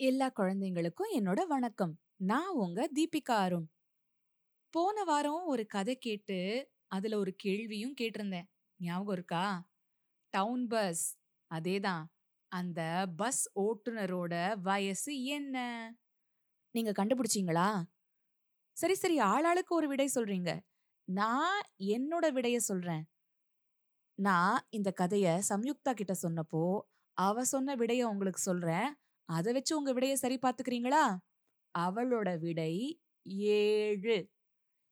எல்லா குழந்தைங்களுக்கும் என்னோட வணக்கம். நான் உங்க தீபிகா அருண். போன வாரம் ஒரு கதை கேட்டு அதுல ஒரு கேள்வியும் கேட்டிருந்தேன். ஞாபகம் இருக்கா? Town bus. அதேதான் அந்த பஸ் ஓட்டுநரோட வயசு என்ன? நீங்க கண்டுபிடிச்சீங்களா? சரி சரி. ஆளாளுக்கு ஒரு விடை சொல்றீங்க. நான் என்னோட விடைய சொல்றேன். நான் இந்த கதைய சம்யுக்தா கிட்ட சொன்னப்போ அவ சொன்ன விடைய உங்களுக்கு சொல்றேன். அதை வச்சு உங்க விடைய சரி பார்த்துக்கிறீங்களா? அவளோட விடை ஏழு.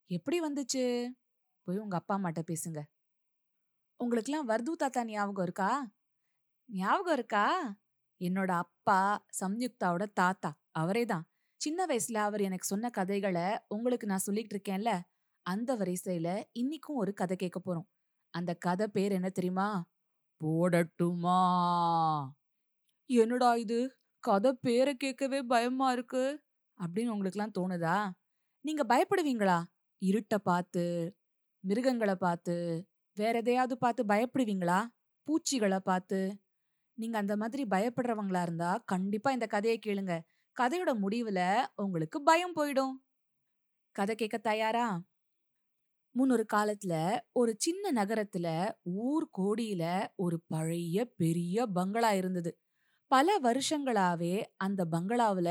எப்படி வந்துச்சு? போய் உங்க அப்பா அம்மாட்ட பேசுங்க. உங்களுக்குலாம் வர்து தாத்தா ஞாபகம் இருக்கா? ஞாபகம் இருக்கா? என்னோட அப்பா சம்யுக்தாவோட தாத்தா. அவரே தான். சின்ன வயசுல அவர் எனக்கு சொன்ன கதைகளை உங்களுக்கு நான் சொல்லிட்டு இருக்கேன்ல அந்த வரிசையில இன்னைக்கும் ஒரு கதை கேட்க போறோம். அந்த கதை பேர் என்ன தெரியுமா? போடட்டுமா? என்னடா இது? கதை பேரை கேட்கவே பயமா இருக்கு அப்படின்னு உங்களுக்குலாம் தோணுதா? நீங்க பயப்படுவீங்களா? இருட்ட பார்த்து மிருகங்களை பார்த்து வேற எதையாவது பார்த்து பயப்படுவீங்களா? பூச்சிகளை பார்த்து. நீங்க அந்த மாதிரி பயப்படுறவங்களா இருந்தா கண்டிப்பா இந்த கதையை கேளுங்க. கதையோட முடிவுல உங்களுக்கு பயம் போயிடும். கதை கேட்க தயாரா? முன்னொரு காலத்துல ஒரு சின்ன நகரத்துல ஊர் கோடியில ஒரு பழைய பெரிய பங்களா இருந்தது. பல வருஷங்களாவே அந்த பங்களாவுல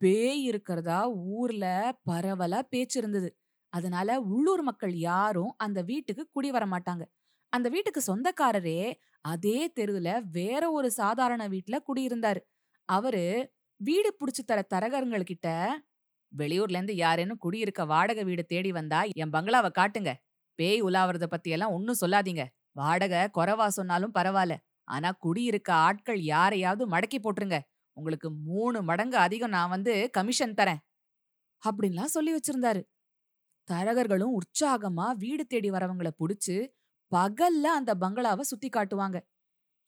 பேய் இருக்கிறதா ஊர்ல பரவலா பேச்சு இருந்தது. அதனால உள்ளூர் மக்கள் யாரும் அந்த வீட்டுக்கு குடி வர மாட்டாங்க. அந்த வீட்டுக்கு சொந்தக்காரரே அதே தெருவுல வேற ஒரு சாதாரண வீட்டுல குடியிருந்தாரு. அவரு வீடு புடிச்சு தர தரகருங்கள்கிட்ட வெளியூர்ல இருந்து யாரேனும் குடியிருக்க வாடகை வீடு தேடி வந்தா என் பங்களாவை காட்டுங்க. பேய் உலாவறத பத்தி எல்லாம் ஒன்னும் சொல்லாதீங்க. வாடகை குறைவா சொன்னாலும் பரவாயில்ல. ஆனா குடியிருக்க ஆட்கள் யாரையாவது மடக்கி போட்டுருங்க. உங்களுக்கு மூணு மடங்கு அதிகம் நான் வந்து கமிஷன் தரேன். அப்படின்லாம் சொல்லி வச்சிருந்தாரு. தரகர்களும் உற்சாகமா வீடு தேடி வரவங்களை புடிச்சு பகல்ல அந்த பங்களாவை சுத்தி காட்டுவாங்க.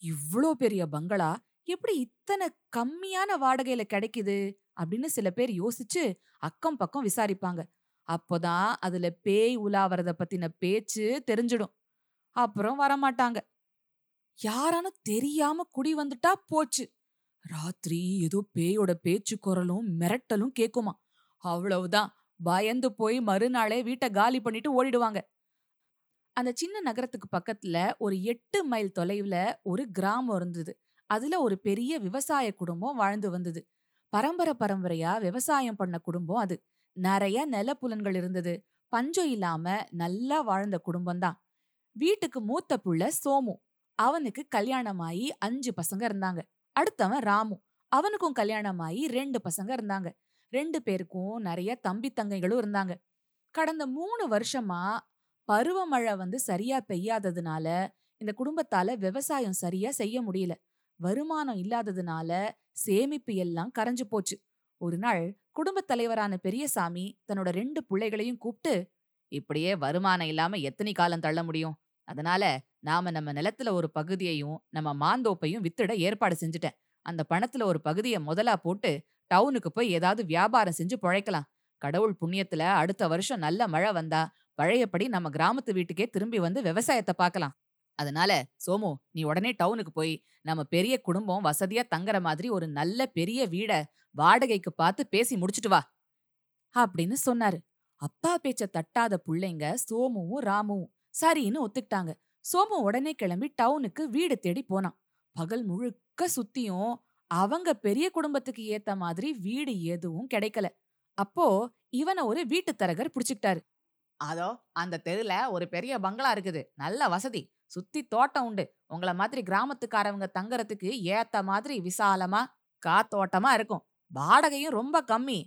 இவ்ளோ பெரிய பங்களா எப்படி இத்தனை கம்மியான வாடகையில கிடைக்குது? அப்படின்னு சில பேர் யோசிச்சு அக்கம் பக்கம் விசாரிப்பாங்க. அப்போதான் அதுல பேய் உலாவறத பத்தின பேச்சு தெரிஞ்சிடும். அப்புறம் வரமாட்டாங்க. யாரானும் தெரியாம குடி வந்துட்டா போச்சு. ராத்திரி ஏதோ பேயோட பேச்சு குரலும் மிரட்டலும் கேக்குமா. அவ்வளவுதான். பயந்து போய் மறுநாளே வீட்டை காலி பண்ணிட்டு ஓடிடுவாங்க. அந்த சின்ன நகரத்துக்கு பக்கத்துல ஒரு எட்டு மைல் தொலைவுல ஒரு கிராமம் இருந்தது. அதுல ஒரு பெரிய விவசாய குடும்பம் வாழ்ந்து வந்தது. பரம்பரை பரம்பரையா விவசாயம் பண்ண குடும்பம் அது. நிறைய நிலப்புலன்கள் இருந்தது. பஞ்சம் இல்லாம நல்லா வாழ்ந்த குடும்பம் தான் வீட்டுக்கு மூத்த புள்ள சோமு. அவனுக்கு கல்யாணமாயி அஞ்சு பசங்க இருந்தாங்க. அடுத்தவன் ராமு. அவனுக்கும் கல்யாணமாயி ரெண்டு பசங்க இருந்தாங்க. ரெண்டு பேருக்கும் நிறைய தம்பி தங்கைகளும் இருந்தாங்க. கடந்த மூணு வருஷமா பருவமழை வந்து சரியா பெய்யாததுனால இந்த குடும்பத்தால விவசாயம் சரியா செய்ய முடியல. வருமானம் இல்லாததுனால சேமிப்பு எல்லாம் கரைஞ்சு போச்சு. ஒரு நாள் குடும்பத் தலைவரான பெரியசாமி தன்னோட ரெண்டு பிள்ளைகளையும் கூப்பிட்டு இப்படியே வருமானம் இல்லாம எத்தனை காலம் தள்ள முடியும்? அதனால நாம நம்ம நிலத்துல ஒரு பகுதியையும் நம்ம மாந்தோப்பையும் வித்துட ஏற்பாடு செஞ்சுட்டேன். அந்த பணத்துல ஒரு பகுதியை முதலா போட்டு டவுனுக்கு போய் ஏதாவது வியாபாரம் செஞ்சு பொழைக்கலாம். கடவுள் புண்ணியத்துல அடுத்த வருஷம் நல்ல மழை வந்தா பழையபடி நம்ம கிராமத்து வீட்டுக்கே திரும்பி வந்து விவசாயத்தை பார்க்கலாம் அதனால சோமு நீ உடனே டவுனுக்கு போய் நம்ம பெரிய குடும்பம் வசதியா தங்குற மாதிரி ஒரு நல்ல பெரிய வீட வாடகைக்கு பார்த்து பேசி முடிச்சிட்டு வா அப்படின்னு சொன்னாரு. அப்பா பேச்ச தட்டாத புள்ளைங்க சோமுவும் ராமுவும். சரின்னு ஒத்துக்கிட்டாங்க. சோமு உடனே கிளம்பி டவுனுக்கு வீடு தேடி போனான். பகல் முழுக்க சுத்தியும் அவங்க பெரிய குடும்பத்துக்கு ஏத்த மாதிரி வீடு எதுவும் கிடைக்கல. அப்போ இவனை ஒரு வீட்டு தரகர் புடிச்சுக்கிட்டாரு. அதோ அந்த தெருல ஒரு பெரிய பங்களா இருக்குது. நல்ல வசதி. சுத்தி தோட்டம் உண்டு. உங்கள மாதிரி கிராமத்துக்காரவங்க தங்கறதுக்கு ஏத்த மாதிரி விசாலமா காத்தோட்டமா இருக்கும். வாடகையும் ரொம்ப கம்மி.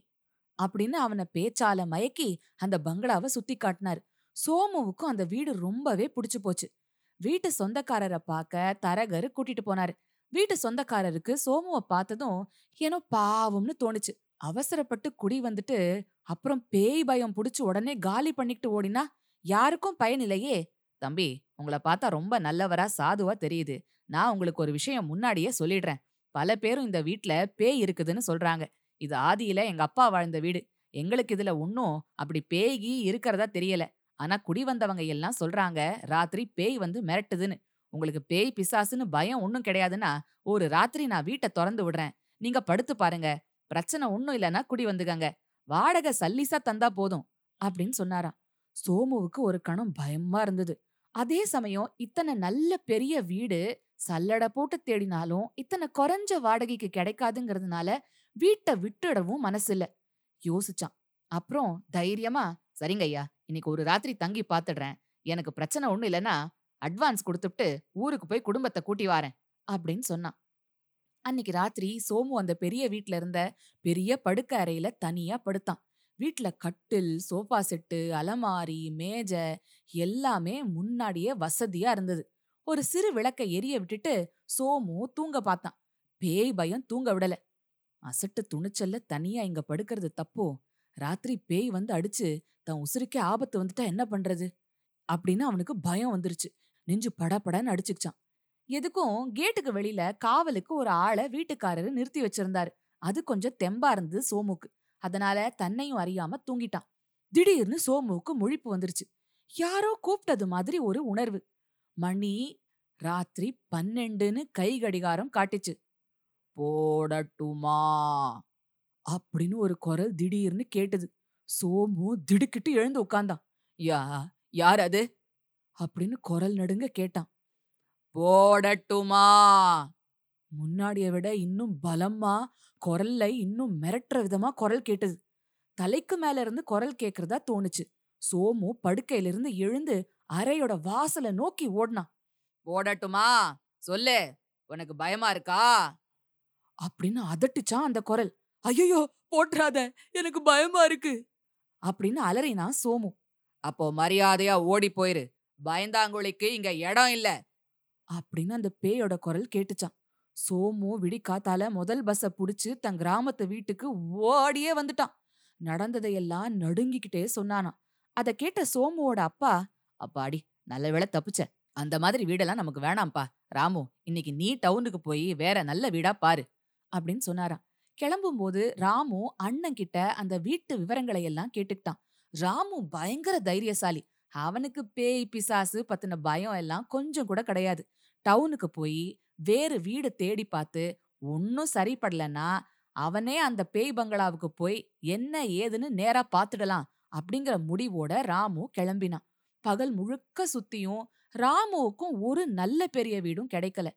அப்படின்னு அவனை பேச்சால மயக்கி அந்த பங்களாவை சுத்தி காட்டினார். சோமுவுக்கும் அந்த வீடு ரொம்பவே பிடிச்சு போச்சு. வீட்டு சொந்தக்காரரை பார்க்க தரகர் கூட்டிட்டு போனாரு. வீட்டு சொந்தக்காரருக்கு சோமுவை பார்த்ததும் ஏனோ பாவம்னு தோணுச்சு. அவசரப்பட்டு குடி வந்துட்டு அப்புறம் பேய் பயம் புடிச்சு உடனே காலி பண்ணிக்கிட்டு ஓடினா யாருக்கும் பயனில்லையே தம்பி உங்களை பார்த்தா ரொம்ப நல்லவரா சாதுவா தெரியுது. நான் உங்களுக்கு ஒரு விஷயம் முன்னாடியே சொல்லிடுறேன். பல பேரும் இந்த வீட்ல பேய் இருக்குதுன்னு சொல்றாங்க. இது ஆதியில எங்க அப்பா வாழ்ந்த வீடு. எங்களுக்கு இதுல ஒன்னும் அப்படி பேய்கி இருக்கிறதா தெரியல. ஆனா குடி வந்தவங்க எல்லாம் சொல்றாங்க ராத்திரி பேய் வந்து மிரட்டுதுன்னு. உங்களுக்கு பேய் பிசாசுன்னு பயம் ஒன்னும் கிடையாதுன்னா ஒரு ராத்திரி நான் வீட்டை திறந்து விடுறேன். நீங்க படுத்து பாருங்க. பிரச்சனை ஒன்னும் இல்லைன்னா குடி வந்துக்கங்க. வாடகை சல்லிசா தந்தா போதும். அப்படின்னு சொன்னாராம். சோமுவுக்கு ஒரு கணம் பயமா இருந்தது. அதே சமயம் இத்தனை நல்ல பெரிய வீடு சல்லட போட்டு தேடினாலும் இத்தனை குறைஞ்ச வாடகைக்கு கிடைக்காதுங்கிறதுனால வீட்டை விட்டுடவும் மனசு இல்ல யோசிச்சான். அப்புறம் தைரியமா சரிங்க ஐயா. இன்னைக்கு ஒரு ராத்திரி தங்கி பாத்துடுறேன். எனக்கு பிரச்சனை ஒண்ணும் இல்லைன்னா அட்வான்ஸ் கொடுத்துட்டு ஊருக்கு போய் குடும்பத்தை கூட்டி வாரேன் அப்படின்னு சொன்னான். அன்னைக்கு ராத்திரி சோமு அந்த பெரிய வீட்ல இருந்த பெரிய படுக்க அறையில தனியா படுத்தான். வீட்ல கட்டில் சோஃபா செட்டு அலமாரி மேஜை எல்லாமே முன்னாடியே வசதியா இருந்தது. ஒரு சிறு விளக்க எரிய விட்டுட்டு சோமு தூங்க பார்த்தான் பேய் பயம் தூங்க விடல. அசட்டு துணிச்சல்ல தனியா இங்க படுக்கிறது தப்போ? ராத்திரி பேய் வந்து அடிச்சு தன் உசுருக்கே ஆபத்து வந்துட்டா என்ன பண்றது? அப்படின்னு அவனுக்கு பயம் வந்துருச்சு. நெஞ்சு படபடன்னு அடிச்சுக்கிச்சான். எதுக்கும் கேட்டுக்கு வெளியில காவலுக்கு ஒரு ஆளை வீட்டுக்காரரு நிறுத்தி வச்சிருந்தாரு. அது கொஞ்சம் தெம்பா இருந்தது சோமுக்கு. அதனால தன்னையும் அறியாம தூங்கிட்டான். திடீர்னு சோமுவுக்கு முழிப்பு வந்துருச்சு. யாரோ கூப்பிட்டது மாதிரி ஒரு உணர்வு. மணி ராத்திரி பன்னெண்டுன்னு கை கடிகாரம் காட்டுச்சு. போடட்டுமா? அப்படின்னு ஒரு குரல் திடீர்னு கேட்டது. சோமு திடுக்கிட்டு எழுந்து உட்கார்ந்தான் யா யார் அது? அப்படின்னு குரல் நடுங்க கேட்டான். போடட்டுமா? முன்னாடிய விட இன்னும் பலமா குரல்ல இன்னும் மிரட்டுற விதமா குரல் கேட்டது. தலைக்கு மேல இருந்து குரல் கேக்குறதா தோணுச்சு. சோமு படுக்கையில இருந்து எழுந்து அறையோட வாசல நோக்கி ஓடினான். போடட்டுமா? சொல்லு. உனக்கு பயமா இருக்கா? அப்படின்னு அதட்டுச்சான் அந்த குரல். ஐயோ போட்டுறாத எனக்கு பயமா இருக்கு. அப்படின்னு அலறினான் சோமு. அப்போ மரியாதையா ஓடி போயிரு. பயந்தாங்குழிக்கு இங்க இடம் இல்ல. அப்படின்னு அந்த பேயோட குரல் கேட்டுச்சான். சோமு விடிக்காத்தால முதல் பஸ்ஸ புடிச்சு தன் கிராமத்து வீட்டுக்கு ஓடியே வந்துட்டான். நடந்ததையெல்லாம் நடுங்கிக்கிட்டே சொன்னானாம் அத கேட்ட சோமுவோட அப்பா அப்பாடி நல்ல வேலை தப்பிச்ச. அந்த மாதிரி வீடெல்லாம் நமக்கு வேணாம்ப்பா. ராமு இன்னைக்கு நீ டவுனுக்கு போய் வேற நல்ல வீடா பாரு. அப்படின்னு சொன்னாராம். கிளம்பும்போது ராமு அண்ணன் கிட்ட அந்த வீட்டு விவரங்களை எல்லாம் கேட்டுக்கிட்டான். ராமு பயங்கர தைரியசாலி. அவனுக்கு பேய் பிசாசு பத்தின பயம் எல்லாம் கொஞ்சம் கூட கிடையாது. டவுனுக்கு போய் வேறு வீடு தேடி பார்த்து ஒன்னும் சரிப்படலன்னா அவனே அந்த பேய் பங்களாவுக்கு போய் என்ன ஏதுன்னு நேரா பாத்துடலாம் அப்படிங்கிற முடிவோட ராமு கிளம்பினான். பகல் முழுக்க சுத்தியும் ராமுவுக்கும் ஒரு நல்ல பெரிய வீடும் கிடைக்கல.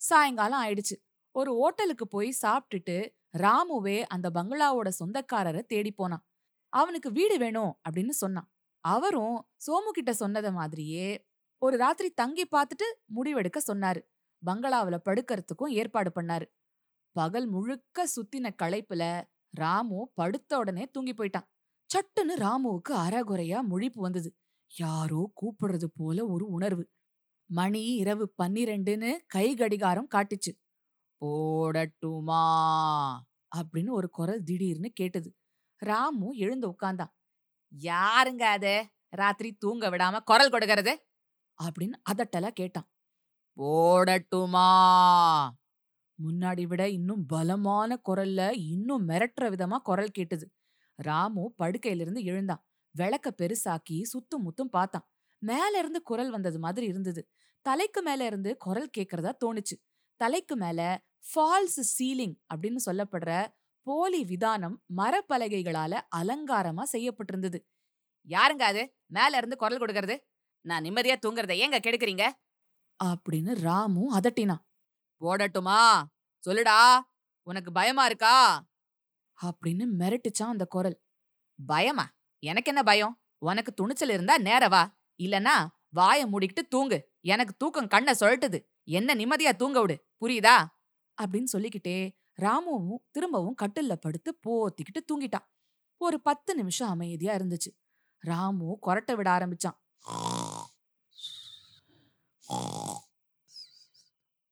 சாயங்காலம் ஆயிடுச்சு. ஒரு ஓட்டலுக்கு போய் சாப்பிட்டுட்டு ராமுவே அந்த பங்களாவோட சொந்தக்காரரை தேடி போனான். அவனுக்கு வீடு வேணும் அப்படின்னு சொன்னான். அவரும் சோமு கிட்ட சொன்னத மாதிரியே ஒரு ராத்திரி தங்கி பார்த்துட்டு முடிவெடுக்க சொன்னாரு. பங்களாவுல படுக்கறதுக்கும் ஏற்பாடு பண்ணாரு. பகல் முழுக்க சுத்தின களைப்புல ராமு படுத்த உடனே தூங்கி போயிட்டான். சட்டுன்னு ராமுவுக்கு அறகுறையா முழிப்பு வந்தது. யாரோ கூப்பிடுறது போல ஒரு உணர்வு. மணி இரவு பன்னிரெண்டுன்னு கை கடிகாரம் காட்டுச்சு. போடட்டுமா? அப்படின்னு ஒரு குரல் திடீர்னு கேட்டது. ராமு எழுந்து உட்கார்ந்தான். யாருங்க அது? ராத்திரி தூங்க விடாம குரல் கொடுக்கறது? அப்படின்னு அதட்டலா கேட்டான். போடட்டுமா? முன்னாடி விட இன்னும் பலமான குரல்ல இன்னும் மிரட்டுற விதமா குரல் கேட்டது. ராமு படுக்கையிலிருந்து எழுந்தான். விளக்க பெருசாக்கி சுத்தும் முத்தும் பார்த்தான். மேல இருந்து குரல் வந்தது மாதிரி இருந்தது. தலைக்கு மேல இருந்து குரல் கேக்குறதா தோணுச்சு. தலைக்கு மேல ஃபால்ஸ் சீலிங் அப்படின்னு சொல்லப்படுற போலி விதானம் மரப்பலகைகளால அலங்காரமா செய்யப்பட்டிருந்தது. யாருங்க அது? மேல இருந்து குரல் கொடுக்கறது? நான் நிம்மதியா தூங்குறத ஏங்க கெடுக்குறீங்க? அப்படின்னு ராமு அதட்டினான். போடட்டுமா? சொல்லுடா. உனக்கு பயமா இருக்கா? அப்படின்னு மிரட்டுச்சான் அந்த குரல். பயமா? எனக்கு என்ன பயம்? உனக்கு துணிச்சல் இருந்தா நேரவா இல்லனா வாய மூடிக்கிட்டு தூங்கு. எனக்கு தூக்கம் கண்ண சொல்லட்டுது என்ன நிம்மதியா தூங்க விடு. புரியுதா? அப்படின்னு சொல்லிக்கிட்டே ராமுவும் திரும்பவும் கட்டில்ல படுத்து போத்திக்கிட்டு தூங்கிட்டான். ஒரு பத்து நிமிஷம் அமைதியா இருந்துச்சு. ராமு கொரட்ட விட ஆரம்பிச்சான்.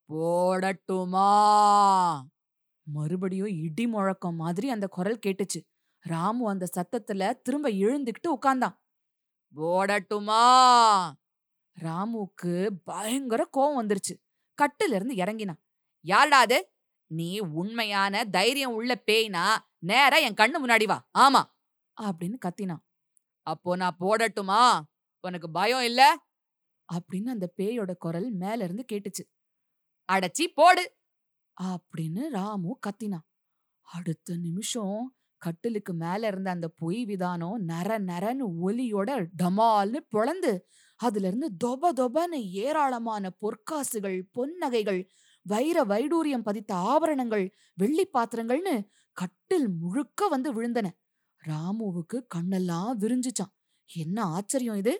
போடட்டுமா? மறுபடியும் இடி முழக்கம் மாதிரி அந்த குரல் கேட்டுச்சு. ராமு அந்த சத்தத்துல திரும்ப எழுந்துகிட்டு உட்கார்ந்தான் போடட்டுமா? ராமுக்கு பயங்கர கோவம் வந்துருச்சு. கட்டுல இருந்து இறங்கினான். யாருடா அது? நீ உண்மையான தைரியம் உள்ள பேய்னா நேரா என் கண்ணு முன்னாடி வா. ஆமா. அப்படின்னு கத்தினான். அப்போ நான் போடட்டுமா? உனக்கு பயம் இல்ல? அப்படின்னு அந்த பேயோட குரல் மேல இருந்து கேட்டுச்சு. அடைச்சி போடு. அப்படின்னு ராமு கத்தினான். அடுத்த நிமிஷம் கட்டிலுக்கு மேல இருந்த அந்த பொய் விதானம் நர நரன்னு ஒலியோட டமால்னு பொழந்து அதுல இருந்து தொப தொபன்னு ஏராளமான பொற்காசுகள் பொன்னகைகள் வைர வைடூரியம் பதித்த ஆபரணங்கள் வெள்ளி பாத்திரங்கள்னு கட்டில் முழுக்க வந்து விழுந்தன. ராமுவுக்கு கண்ணெல்லாம் விரிஞ்சுச்சான் என்ன ஆச்சரியம் இது?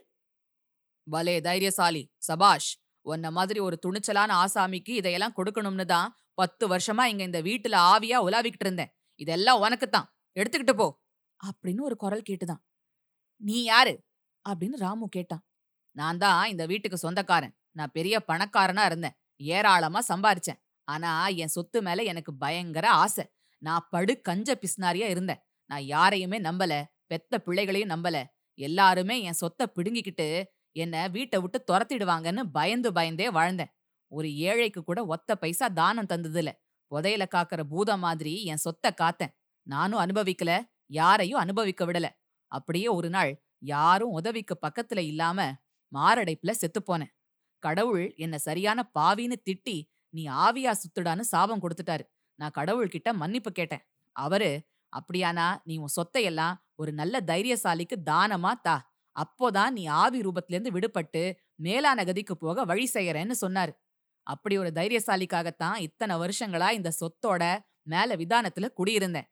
பலே தைரியசாலி சபாஷ்! உன்ன மாதிரி ஒரு துணிச்சலான ஆசாமிக்கு இதையெல்லாம் கொடுக்கணும்னு தான் பத்து வருஷமா இங்க இந்த வீட்டுல ஆவியா உலாவிக்கிட்டு இருந்தேன். இதெல்லாம் உனக்குத்தான். எடுத்துக்கிட்டு போ. அப்படின்னு ஒரு குரல் கேட்டுதான். நீ யாரு? அப்படின்னு ராமு கேட்டான். நான் தான் இந்த வீட்டுக்கு சொந்தக்காரன். நான் பெரிய பணக்காரனா இருந்தேன். ஏராளமா சம்பாரிச்சேன். ஆனா என் சொத்து மேல எனக்கு பயங்கர ஆசை. நான் படு கஞ்ச பிஸ்னாரியா இருந்தேன். நான் யாரையுமே நம்பல. பெத்த பிள்ளைகளையும் நம்பல. எல்லாருமே என் சொத்தை பிடுங்கிக்கிட்டு என்ன வீட்டை விட்டு துரத்திடுவாங்கன்னு பயந்து பயந்தே வாழ்ந்தேன். ஒரு ஏழைக்கு கூட ஒத்த பைசா தானம் தந்ததுல புதையில காக்கிற பூதம் மாதிரி என் சொத்தை காத்தேன். நானும் அனுபவிக்கல. யாரையும் அனுபவிக்க விடல. அப்படியே ஒரு நாள் யாரும் உதவிக்கு பக்கத்துல இல்லாம மாரடைப்புல செத்துப்போனேன் கடவுள் என்ன சரியான பாவின்னு திட்டி நீ ஆவியா சுத்துடான்னு சாபம் கொடுத்துட்டாரு. நான் கடவுள்கிட்ட மன்னிப்பு கேட்டேன். அவரு அப்படியானா நீ உன் சொத்தையெல்லாம் ஒரு நல்ல தைரியசாலிக்கு தானமா தா. அப்போதான் நீ ஆவி ரூபத்திலேருந்து விடுபட்டு மேலான கதிக்கு போக வழி செய்யறேன்னு சொன்னாரு. அப்படி ஒரு தைரியசாலிக்காகத்தான் இத்தனை வருஷங்களா இந்த சொத்தோட மேல விதானத்துல குடியிருந்தேன்.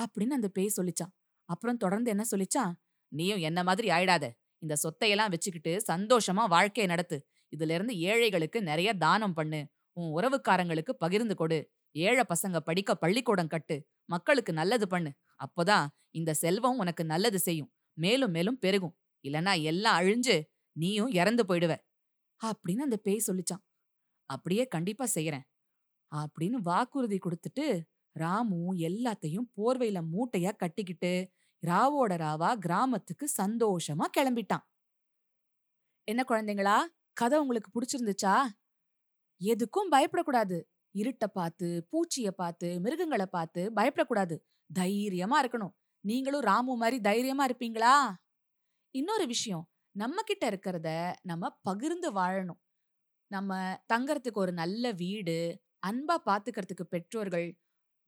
அப்படின்னு அந்த பேய் சொல்லிச்சான். அப்புறம் தொடர்ந்து என்ன சொல்லிச்சான்? நீயும் என்ன மாதிரி ஆயிடாத. இந்த சொத்தையெல்லாம் வச்சுக்கிட்டு சந்தோஷமா வாழ்க்கையை நடத்து. இதுல இருந்து ஏழைகளுக்கு நிறைய தானம் பண்ணு. உன் உறவுக்காரங்களுக்கு பகிர்ந்து கொடு. ஏழை பசங்க படிக்க பள்ளிக்கூடம் கட்டு. மக்களுக்கு நல்லது பண்ணு. அப்போதான் இந்த செல்வம் உனக்கு நல்லது செய்யும். மேலும் மேலும் பெருகும். இல்லனா எல்லாம் அழிஞ்சு நீயும் இறந்து போயிடுவ. அப்படின்னு அந்த பேய் சொல்லிச்சான். அப்படியே கண்டிப்பா செய்யறேன் அப்படின்னு வாக்குறுதி கொடுத்துட்டு ராமு எல்லாத்தையும் போர்வையில மூட்டையா கட்டிக்கிட்டு ராவோட ராவா கிராமத்துக்கு சந்தோஷமா கிளம்பிட்டான். என்ன குழந்தைங்களா? கதை உங்களுக்கு பிடிச்சிருந்துச்சா? எதுக்கும் பயப்படக்கூடாது. இருட்டை பார்த்து பூச்சிய பார்த்து மிருகங்களை பார்த்து பயப்படக்கூடாது. தைரியமா இருக்கணும். நீங்களும் ராமு மாதிரி தைரியமா இருப்பீங்களா? இன்னொரு விஷயம். நம்ம கிட்ட இருக்கிறத நம்ம பகிர்ந்து வாழணும். நம்ம தங்கறதுக்கு ஒரு நல்ல வீடு அன்பா பாத்துக்கிறதுக்கு பெற்றோர்கள்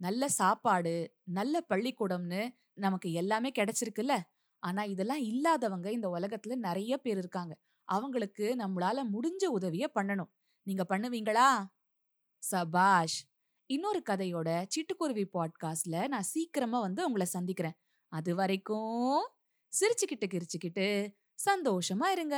நல்ல சாப்பாடு நல்ல பள்ளிக்கூடம்னு நமக்கு எல்லாமே கிடைச்சிருக்குல்ல. ஆனா இதெல்லாம் இல்லாதவங்க இந்த உலகத்துல நிறைய பேர் இருக்காங்க. அவங்களுக்கு நம்மளால முடிஞ்ச உதவிய பண்ணணும். நீங்க பண்ணுவீங்களா? சபாஷ் இன்னொரு கதையோட சிட்டுக்குருவி பாட்காஸ்ட்ல நான் சீக்கிரமா வந்து உங்களை சந்திக்கிறேன். அது வரைக்கும் சிரிச்சுக்கிட்டு கிரிச்சுக்கிட்டு சந்தோஷமா இருங்க.